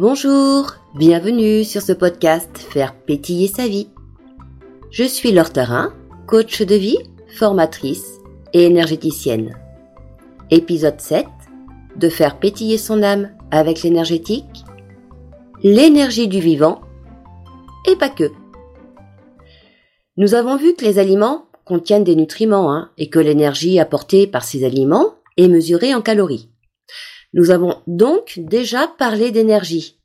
Bonjour, bienvenue sur ce podcast Faire pétiller sa vie. Je suis Laure Tarin, coach de vie, formatrice et énergéticienne. Épisode 7 de faire pétiller son âme avec l'énergétique, l'énergie du vivant et pas que. Nous avons vu que les aliments contiennent des nutriments hein, et que l'énergie apportée par ces aliments est mesurée en calories. Nous avons donc déjà parlé d'énergie,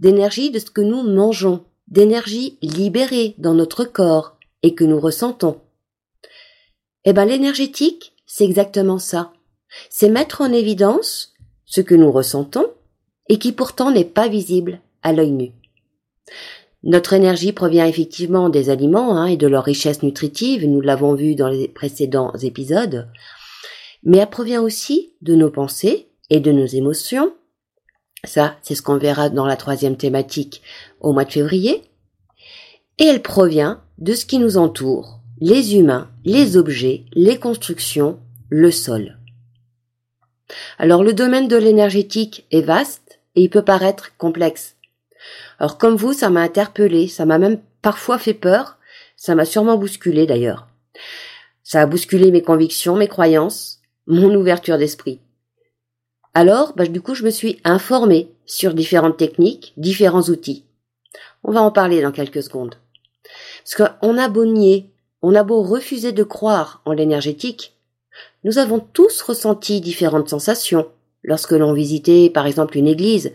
d'énergie de ce que nous mangeons, d'énergie libérée dans notre corps et que nous ressentons. Eh ben, l'énergétique, c'est exactement ça. C'est mettre en évidence ce que nous ressentons et qui pourtant n'est pas visible à l'œil nu. Notre énergie provient effectivement des aliments hein, et de leur richesse nutritive, nous l'avons vu dans les précédents épisodes, mais elle provient aussi de nos pensées et de nos émotions. Ça, c'est ce qu'on verra dans la troisième thématique au mois de février. Et elle provient de ce qui nous entoure, les humains, les objets, les constructions, le sol. Alors le domaine de l'énergétique est vaste et il peut paraître complexe. Alors comme vous, ça m'a interpellé, ça m'a même parfois fait peur, ça m'a sûrement bousculé d'ailleurs. Ça a bousculé mes convictions, mes croyances, mon ouverture d'esprit. Alors, bah, du coup, je me suis informée sur différentes techniques, différents outils. On va en parler dans quelques secondes. Parce qu'on a beau nier, on a beau refuser de croire en l'énergétique, nous avons tous ressenti différentes sensations lorsque l'on visitait par exemple une église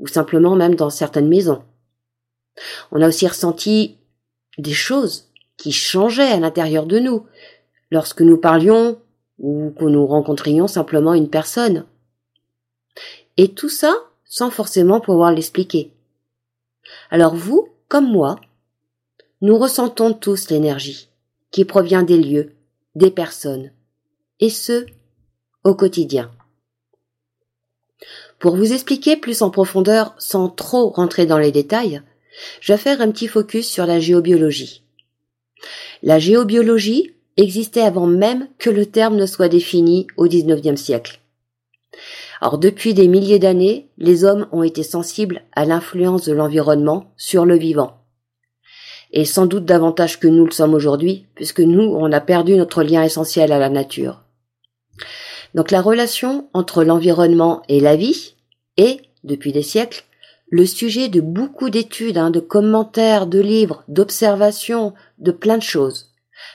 ou simplement même dans certaines maisons. On a aussi ressenti des choses qui changeaient à l'intérieur de nous lorsque nous parlions ou que nous rencontrions simplement une personne. Et tout ça sans forcément pouvoir l'expliquer. Alors vous, comme moi, nous ressentons tous l'énergie qui provient des lieux, des personnes, et ce, au quotidien. Pour vous expliquer plus en profondeur sans trop rentrer dans les détails, je vais faire un petit focus sur la géobiologie. La géobiologie existait avant même que le terme ne soit défini au XIXe siècle. Or, depuis des milliers d'années, les hommes ont été sensibles à l'influence de l'environnement sur le vivant. Et sans doute davantage que nous le sommes aujourd'hui, puisque nous, on a perdu notre lien essentiel à la nature. Donc la relation entre l'environnement et la vie est, depuis des siècles, le sujet de beaucoup d'études, hein, de commentaires, de livres, d'observations, de plein de choses.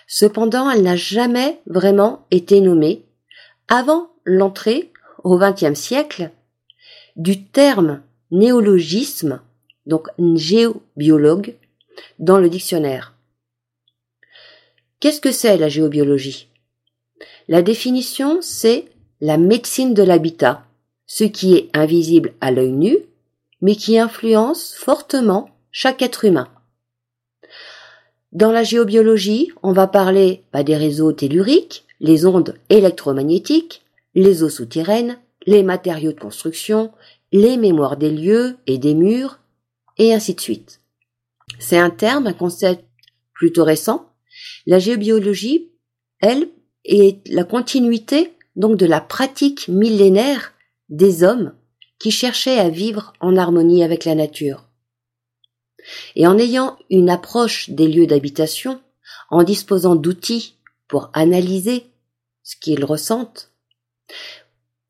Cependant, elle n'a jamais vraiment été nommée avant l'entrée au XXe siècle du terme néologisme, donc géobiologue, dans le dictionnaire. Qu'est-ce que c'est la géobiologie? La définition, c'est la médecine de l'habitat, ce qui est invisible à l'œil nu, mais qui influence fortement chaque être humain. Dans la géobiologie, on va parler bah, des réseaux telluriques, les ondes électromagnétiques, les eaux souterraines, les matériaux de construction, les mémoires des lieux et des murs, et ainsi de suite. C'est un terme, un concept plutôt récent. La géobiologie, elle, et la continuité donc de la pratique millénaire des hommes qui cherchaient à vivre en harmonie avec la nature. Et en ayant une approche des lieux d'habitation, en disposant d'outils pour analyser ce qu'ils ressentent,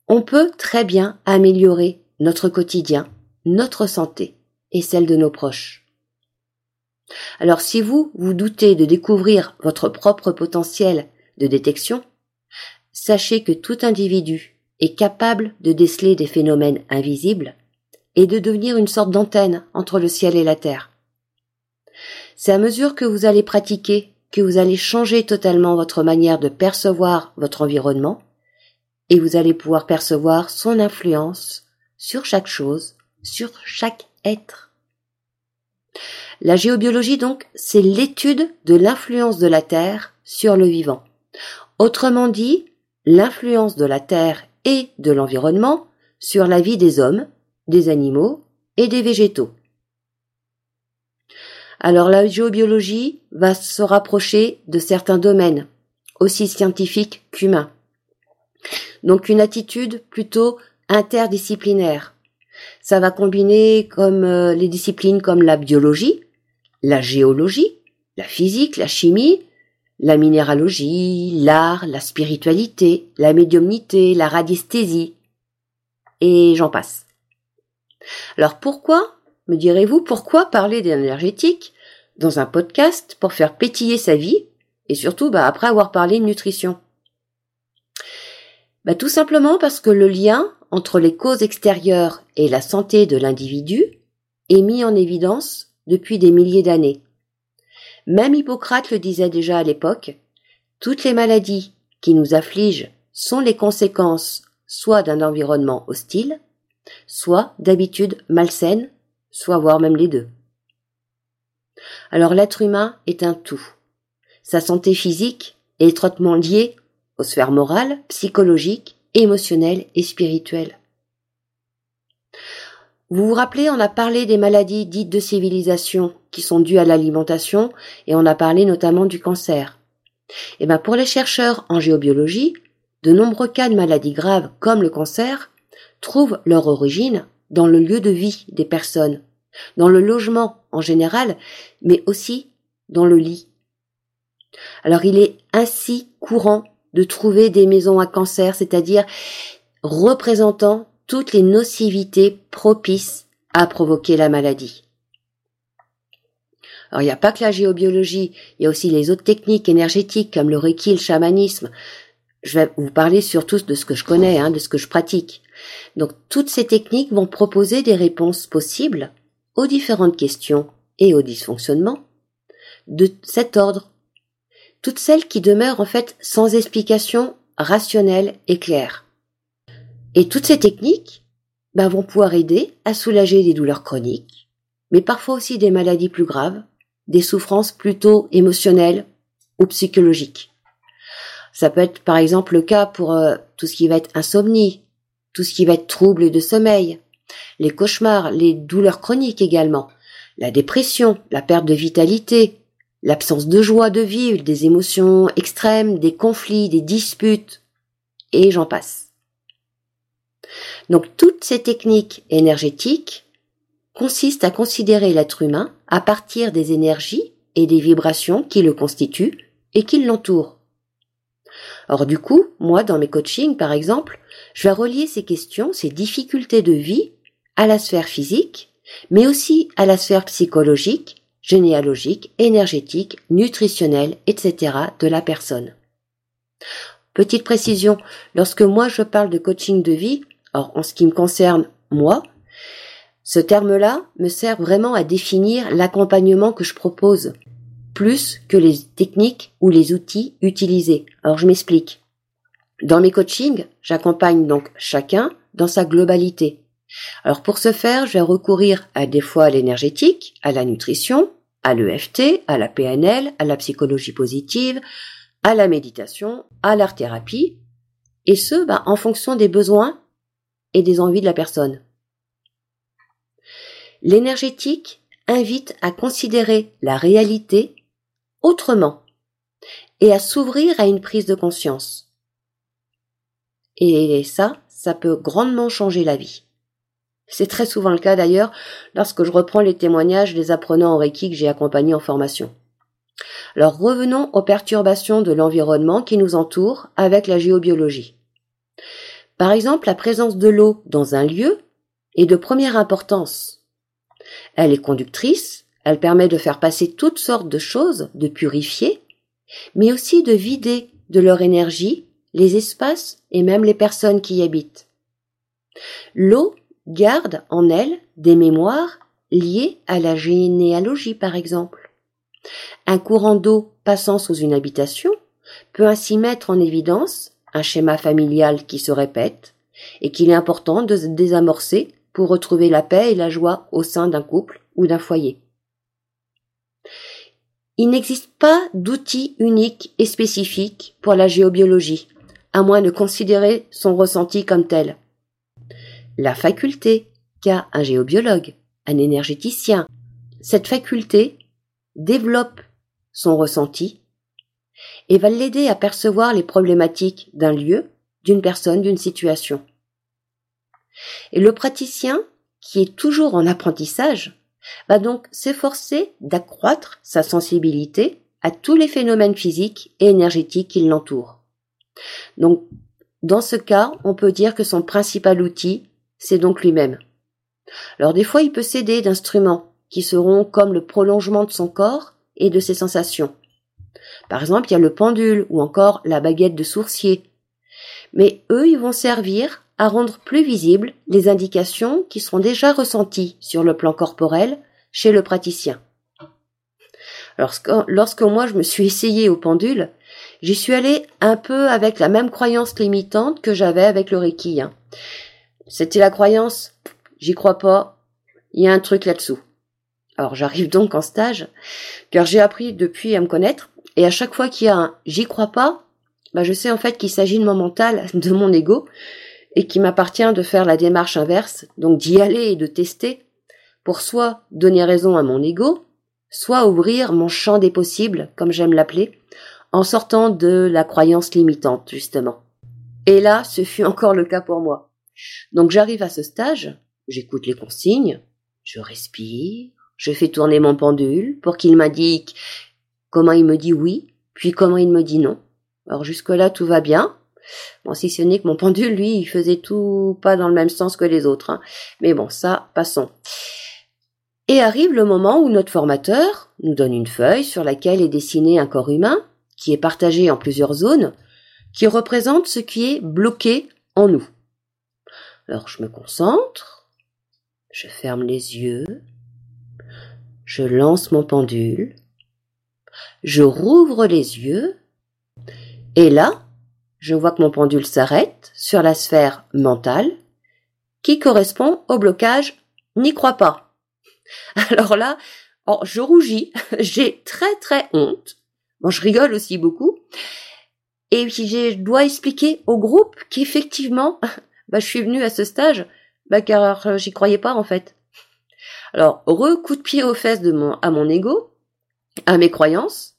on peut très bien améliorer notre quotidien, notre santé et celle de nos proches. Alors si vous, vous doutez de découvrir votre propre potentiel de détection, sachez que tout individu est capable de déceler des phénomènes invisibles et de devenir une sorte d'antenne entre le ciel et la terre. C'est à mesure que vous allez pratiquer que vous allez changer totalement votre manière de percevoir votre environnement et vous allez pouvoir percevoir son influence sur chaque chose, sur chaque être. La géobiologie donc, c'est l'étude de l'influence de la Terre sur le vivant. Autrement dit, l'influence de la Terre et de l'environnement sur la vie des hommes, des animaux et des végétaux. Alors la géobiologie va se rapprocher de certains domaines, aussi scientifiques qu'humains. Donc une attitude plutôt interdisciplinaire. Ça va combiner comme euh, les disciplines comme la biologie, la géologie, la physique, la chimie, la minéralogie, l'art, la spiritualité, la médiumnité, la radiesthésie, et j'en passe. Alors pourquoi, me direz-vous, pourquoi parler d'énergétique dans un podcast pour faire pétiller sa vie et surtout bah, après avoir parlé de nutrition? Bah, Tout simplement parce que le lien entre les causes extérieures et la santé de l'individu est mis en évidence depuis des milliers d'années. Même Hippocrate le disait déjà à l'époque, toutes les maladies qui nous affligent sont les conséquences soit d'un environnement hostile, soit d'habitudes malsaines, soit voire même les deux. Alors l'être humain est un tout. Sa santé physique est étroitement liée aux sphères morales, psychologiques, émotionnelles et spirituelles. Vous vous rappelez, on a parlé des maladies dites de civilisation qui sont dues à l'alimentation et on a parlé notamment du cancer. Et eh ben pour les chercheurs en géobiologie, de nombreux cas de maladies graves comme le cancer trouvent leur origine dans le lieu de vie des personnes, dans le logement en général, mais aussi dans le lit. Alors il est ainsi courant de trouver des maisons à cancer, c'est-à-dire représentant toutes les nocivités propices à provoquer la maladie. Alors il n'y a pas que la géobiologie, il y a aussi les autres techniques énergétiques comme le reiki, le chamanisme. Je vais vous parler surtout de ce que je connais, hein, de ce que je pratique. Donc toutes ces techniques vont proposer des réponses possibles aux différentes questions et aux dysfonctionnements de cet ordre. Toutes celles qui demeurent en fait sans explication rationnelle et claire. Et toutes ces techniques ben, vont pouvoir aider à soulager des douleurs chroniques, mais parfois aussi des maladies plus graves, des souffrances plutôt émotionnelles ou psychologiques. Ça peut être par exemple le cas pour euh, tout ce qui va être insomnie, tout ce qui va être trouble de sommeil, les cauchemars, les douleurs chroniques également, la dépression, la perte de vitalité, l'absence de joie de vivre, des émotions extrêmes, des conflits, des disputes, et j'en passe. Donc toutes ces techniques énergétiques consistent à considérer l'être humain à partir des énergies et des vibrations qui le constituent et qui l'entourent. Or du coup, moi dans mes coachings par exemple, je vais relier ces questions, ces difficultés de vie à la sphère physique, mais aussi à la sphère psychologique, généalogique, énergétique, nutritionnelle, etc. de la personne. Petite précision, lorsque moi je parle de coaching de vie, Or, en ce qui me concerne, moi, ce terme-là me sert vraiment à définir l'accompagnement que je propose, plus que les techniques ou les outils utilisés. Alors, je m'explique. Dans mes coachings, j'accompagne donc chacun dans sa globalité. Alors pour ce faire, je vais recourir à des fois à l'énergétique, à la nutrition, à l'EFT, à la PNL, à la psychologie positive, à la méditation, à l'art thérapie, et ce, bah, en fonction des besoins et des envies de la personne. L'énergétique invite à considérer la réalité autrement et à s'ouvrir à une prise de conscience. Et ça, ça peut grandement changer la vie. C'est très souvent le cas d'ailleurs lorsque je reprends les témoignages des apprenants en Reiki que j'ai accompagnés en formation. Alors revenons aux perturbations de l'environnement qui nous entoure avec la géobiologie. Par exemple, la présence de l'eau dans un lieu est de première importance. Elle est conductrice, elle permet de faire passer toutes sortes de choses, de purifier, mais aussi de vider de leur énergie les espaces et même les personnes qui y habitent. L'eau garde en elle des mémoires liées à la généalogie par exemple. Un courant d'eau passant sous une habitation peut ainsi mettre en évidence un schéma familial qui se répète et qu'il est important de désamorcer pour retrouver la paix et la joie au sein d'un couple ou d'un foyer. Il n'existe pas d'outil unique et spécifique pour la géobiologie, à moins de considérer son ressenti comme tel. La faculté qu'a un géobiologue, un énergéticien, cette faculté développe son ressenti et va l'aider à percevoir les problématiques d'un lieu, d'une personne, d'une situation. Et le praticien qui est toujours en apprentissage, va donc s'efforcer d'accroître sa sensibilité à tous les phénomènes physiques et énergétiques qui l'entourent. Donc, dans ce cas, on peut dire que son principal outil, c'est donc lui-même. Alors des fois, il peut s'aider d'instruments qui seront comme le prolongement de son corps et de ses sensations. Par exemple, il y a le pendule ou encore la baguette de sourcier. Mais eux, ils vont servir à rendre plus visibles les indications qui seront déjà ressenties sur le plan corporel chez le praticien. Lorsque, lorsque moi je me suis essayé au pendule, j'y suis allé un peu avec la même croyance limitante que j'avais avec le Reiki. Hein. C'était la croyance, j'y crois pas, il y a un truc là-dessous. Alors j'arrive donc en stage, car j'ai appris depuis à me connaître, et à chaque fois qu'il y a un j'y crois pas, bah je sais en fait qu'il s'agit de mon mental, de mon ego, et qu'il m'appartient de faire la démarche inverse, donc d'y aller et de tester, pour soit donner raison à mon ego, soit ouvrir mon champ des possibles, comme j'aime l'appeler, en sortant de la croyance limitante, justement. Et là, ce fut encore le cas pour moi. Donc j'arrive à ce stage, j'écoute les consignes, je respire, je fais tourner mon pendule pour qu'il m'indique comment il me dit oui, puis comment il me dit non. Alors jusque-là, tout va bien. Bon, si ce n'est que mon pendule, lui, il faisait tout pas dans le même sens que les autres. Hein. Mais bon, ça, passons. Et arrive le moment où notre formateur nous donne une feuille sur laquelle est dessiné un corps humain, qui est partagé en plusieurs zones, qui représente ce qui est bloqué en nous. Alors je me concentre, je ferme les yeux, je lance mon pendule, je rouvre les yeux, et là, je vois que mon pendule s'arrête sur la sphère mentale, qui correspond au blocage n'y crois pas. Alors là, oh, je rougis, j'ai très très honte. Bon, je rigole aussi beaucoup. Et puis je dois expliquer au groupe qu'effectivement, bah, je suis venue à ce stage, bah, car euh, j'y croyais pas en fait. Alors, re coup de pied aux fesses de mon, à mon ego, à mes croyances.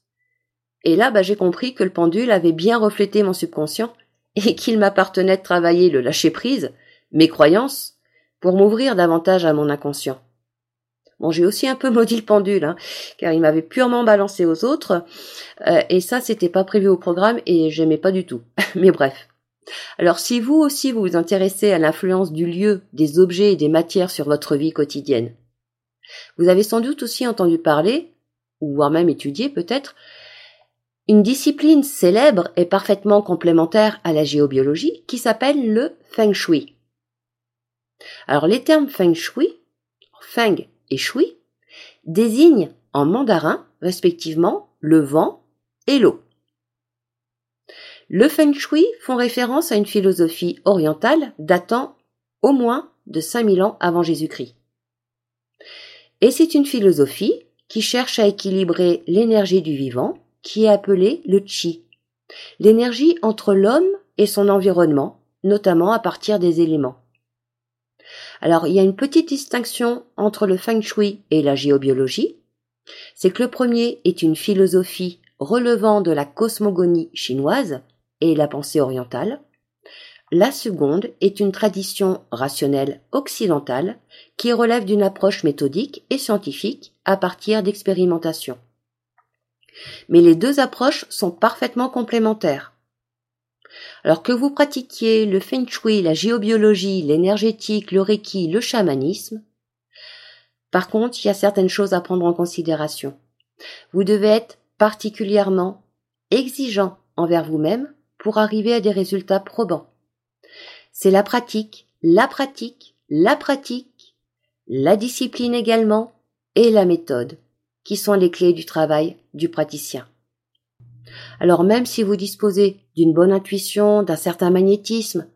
Et là, bah, j'ai compris que le pendule avait bien reflété mon subconscient et qu'il m'appartenait de travailler le lâcher prise, mes croyances, pour m'ouvrir davantage à mon inconscient. Bon, j'ai aussi un peu maudit le pendule, hein, car il m'avait purement balancé aux autres, euh, et ça, c'était pas prévu au programme et j'aimais pas du tout. Mais bref. Alors, si vous aussi vous vous intéressez à l'influence du lieu, des objets et des matières sur votre vie quotidienne, vous avez sans doute aussi entendu parler, ou voire même étudié peut-être, une discipline célèbre et parfaitement complémentaire à la géobiologie qui s'appelle le Feng Shui. Alors les termes Feng Shui, Feng et Shui, désignent en mandarin respectivement le vent et l'eau. Le Feng Shui font référence à une philosophie orientale datant au moins de 5000 ans avant Jésus-Christ. Et c'est une philosophie qui cherche à équilibrer l'énergie du vivant, qui est appelée le chi, l'énergie entre l'homme et son environnement, notamment à partir des éléments. Alors, il y a une petite distinction entre le feng shui et la géobiologie. C'est que le premier est une philosophie relevant de la cosmogonie chinoise et la pensée orientale, la seconde est une tradition rationnelle occidentale qui relève d'une approche méthodique et scientifique à partir d'expérimentation. Mais les deux approches sont parfaitement complémentaires. Alors que vous pratiquiez le feng shui, la géobiologie, l'énergétique, le reiki, le chamanisme, par contre, il y a certaines choses à prendre en considération. Vous devez être particulièrement exigeant envers vous-même pour arriver à des résultats probants. C'est la pratique, la pratique, la pratique, la discipline également et la méthode qui sont les clés du travail du praticien. Alors même si vous disposez d'une bonne intuition, d'un certain magnétisme,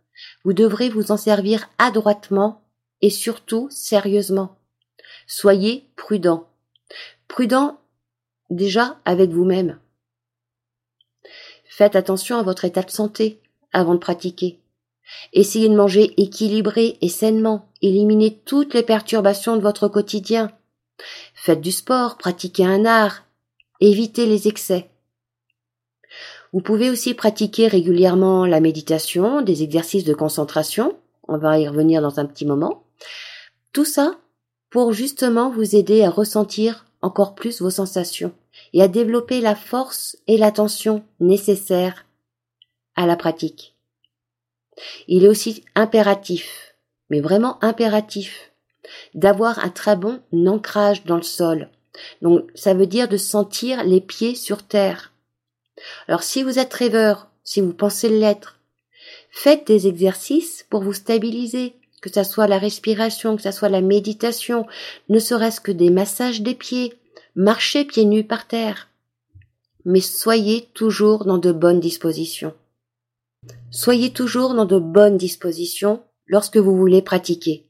vous devrez vous en servir adroitement et surtout sérieusement. Soyez prudent. Prudent déjà avec vous-même. Faites attention à votre état de santé avant de pratiquer. Essayez de manger équilibré et sainement. Éliminez toutes les perturbations de votre quotidien. Faites du sport, pratiquez un art. Évitez les excès. Vous pouvez aussi pratiquer régulièrement la méditation, des exercices de concentration. On va y revenir dans un petit moment. Tout ça pour justement vous aider à ressentir encore plus vos sensations et à développer la force et l'attention nécessaires à la pratique. Il est aussi impératif, mais vraiment impératif, d'avoir un très bon ancrage dans le sol. Donc ça veut dire de sentir les pieds sur terre. Alors si vous êtes rêveur, si vous pensez l'être, faites des exercices pour vous stabiliser, que ce soit la respiration, que ce soit la méditation, ne serait-ce que des massages des pieds, marchez pieds nus par terre. Mais soyez toujours dans de bonnes dispositions. Soyez toujours dans de bonnes dispositions lorsque vous voulez pratiquer.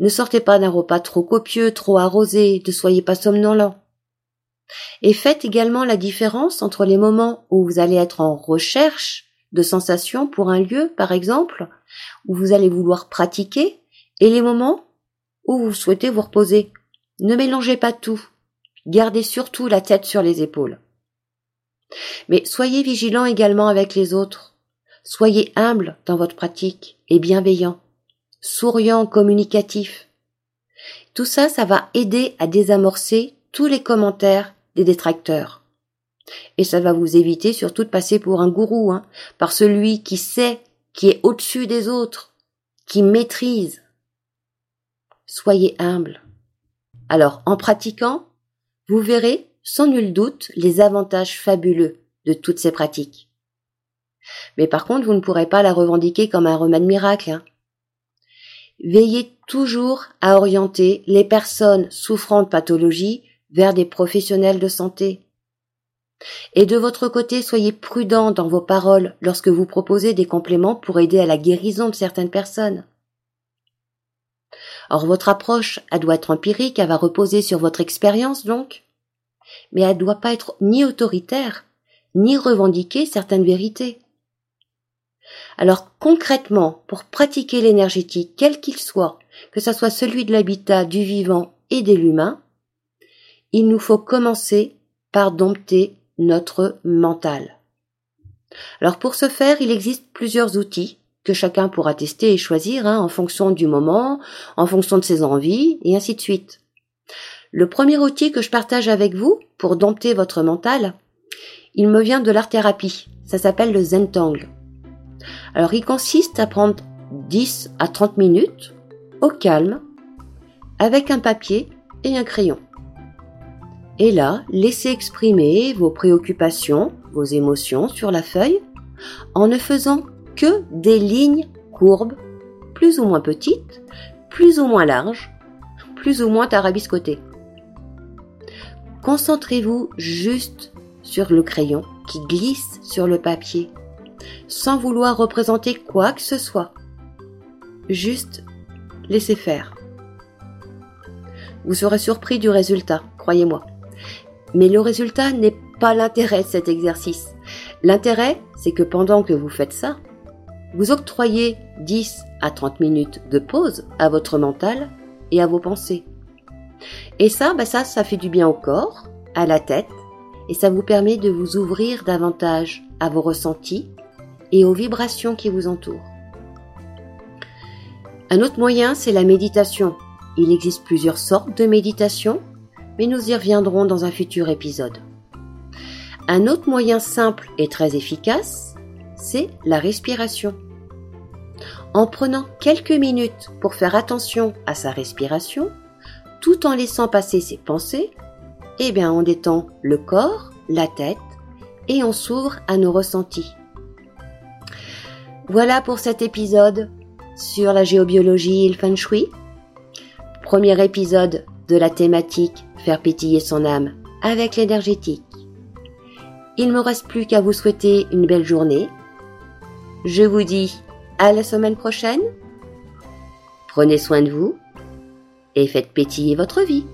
Ne sortez pas d'un repas trop copieux, trop arrosé, ne soyez pas somnolent. Et faites également la différence entre les moments où vous allez être en recherche de sensations pour un lieu, par exemple, où vous allez vouloir pratiquer, et les moments où vous souhaitez vous reposer. Ne mélangez pas tout. Gardez surtout la tête sur les épaules. Mais soyez vigilant également avec les autres. Soyez humble dans votre pratique et bienveillant, souriant, communicatif. Tout ça, ça va aider à désamorcer tous les commentaires des détracteurs. Et ça va vous éviter surtout de passer pour un gourou, hein, par celui qui sait, qui est au-dessus des autres, qui maîtrise. Soyez humble. Alors, en pratiquant, vous verrez sans nul doute les avantages fabuleux de toutes ces pratiques. Mais par contre, vous ne pourrez pas la revendiquer comme un remède miracle. Hein. Veillez toujours à orienter les personnes souffrant de pathologies vers des professionnels de santé. Et de votre côté, soyez prudent dans vos paroles lorsque vous proposez des compléments pour aider à la guérison de certaines personnes. Or, votre approche, elle doit être empirique, elle va reposer sur votre expérience donc, mais elle ne doit pas être ni autoritaire, ni revendiquer certaines vérités. Alors concrètement, pour pratiquer l'énergétique, quel qu'il soit, que ce soit celui de l'habitat, du vivant et de l'humain, il nous faut commencer par dompter notre mental. Alors pour ce faire, il existe plusieurs outils que chacun pourra tester et choisir hein, en fonction du moment, en fonction de ses envies, et ainsi de suite. Le premier outil que je partage avec vous pour dompter votre mental, il me vient de l'art thérapie. Ça s'appelle le Zentangle. Alors il consiste à prendre 10 à 30 minutes au calme avec un papier et un crayon. Et là, laissez exprimer vos préoccupations, vos émotions sur la feuille en ne faisant que des lignes courbes, plus ou moins petites, plus ou moins larges, plus ou moins tarabiscotées. Concentrez-vous juste sur le crayon qui glisse sur le papier, sans vouloir représenter quoi que ce soit. Juste laissez faire. Vous serez surpris du résultat, croyez-moi. Mais le résultat n'est pas l'intérêt de cet exercice. L'intérêt, c'est que pendant que vous faites ça, vous octroyez 10 à 30 minutes de pause à votre mental et à vos pensées. Et ça, bah ça, ça fait du bien au corps, à la tête, et ça vous permet de vous ouvrir davantage à vos ressentis et aux vibrations qui vous entourent. Un autre moyen, c'est la méditation. Il existe plusieurs sortes de méditation mais nous y reviendrons dans un futur épisode. Un autre moyen simple et très efficace, c'est la respiration. En prenant quelques minutes pour faire attention à sa respiration, tout en laissant passer ses pensées, eh bien on détend le corps, la tête et on s'ouvre à nos ressentis. Voilà pour cet épisode sur la géobiologie et le feng shui. Premier épisode de la thématique faire pétiller son âme avec l'énergétique. Il me reste plus qu'à vous souhaiter une belle journée. Je vous dis à la semaine prochaine. Prenez soin de vous et faites pétiller votre vie.